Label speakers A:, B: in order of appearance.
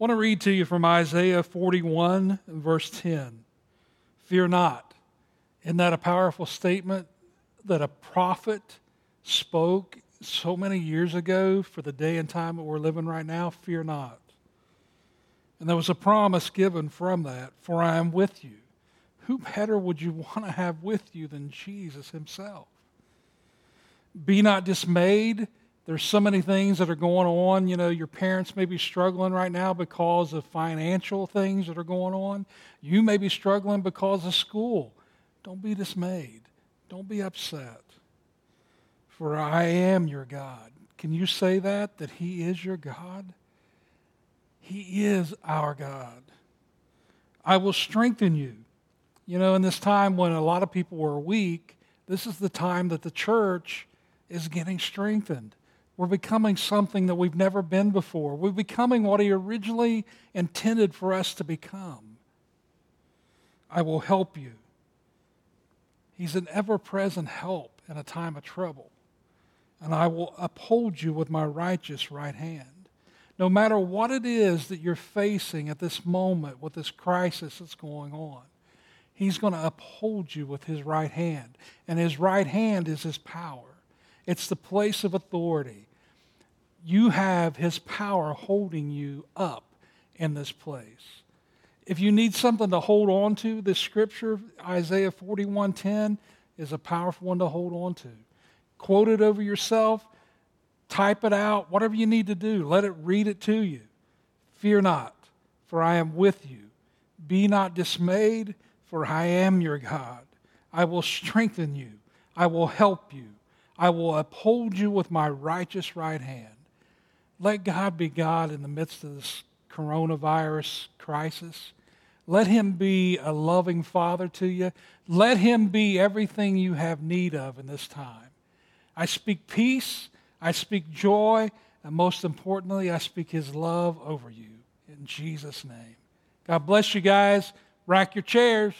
A: want to read to you from Isaiah 41, verse 10. Fear not. Isn't that a powerful statement that a prophet spoke so many years ago for the day and time that we're living right now? Fear not. And there was a promise given from that, for I am with you. Who better would you want to have with you than Jesus himself? Be not dismayed. There's so many things that are going on. You know, your parents may be struggling right now because of financial things that are going on. You may be struggling because of school. Don't be dismayed. Don't be upset. For I am your God. Can you say that? That He is your God? He is our God. I will strengthen you. You know, in this time when a lot of people were weak, this is the time that the church is getting strengthened. We're becoming something that we've never been before. We're becoming what He originally intended for us to become. I will help you. He's an ever present help in a time of trouble. And I will uphold you with my righteous right hand. No matter what it is that you're facing at this moment with this crisis that's going on, He's going to uphold you with His right hand. And His right hand is His power, it's the place of authority. You have His power holding you up in this place. If you need something to hold on to, this scripture, Isaiah 41:10, is a powerful one to hold on to. Quote it over yourself Type it out, whatever you need to do. Let it read it to you. Fear not, for I am with you. Be not dismayed, for I am your God. I will strengthen you. I will help you. I will uphold you with my righteous right hand. Let God be God in the midst of this coronavirus crisis. Let Him be a loving Father to you. Let Him be everything you have need of in this time. I speak peace. I speak joy, and most importantly, I speak His love over you in Jesus' name. God bless you guys. Rack your chairs.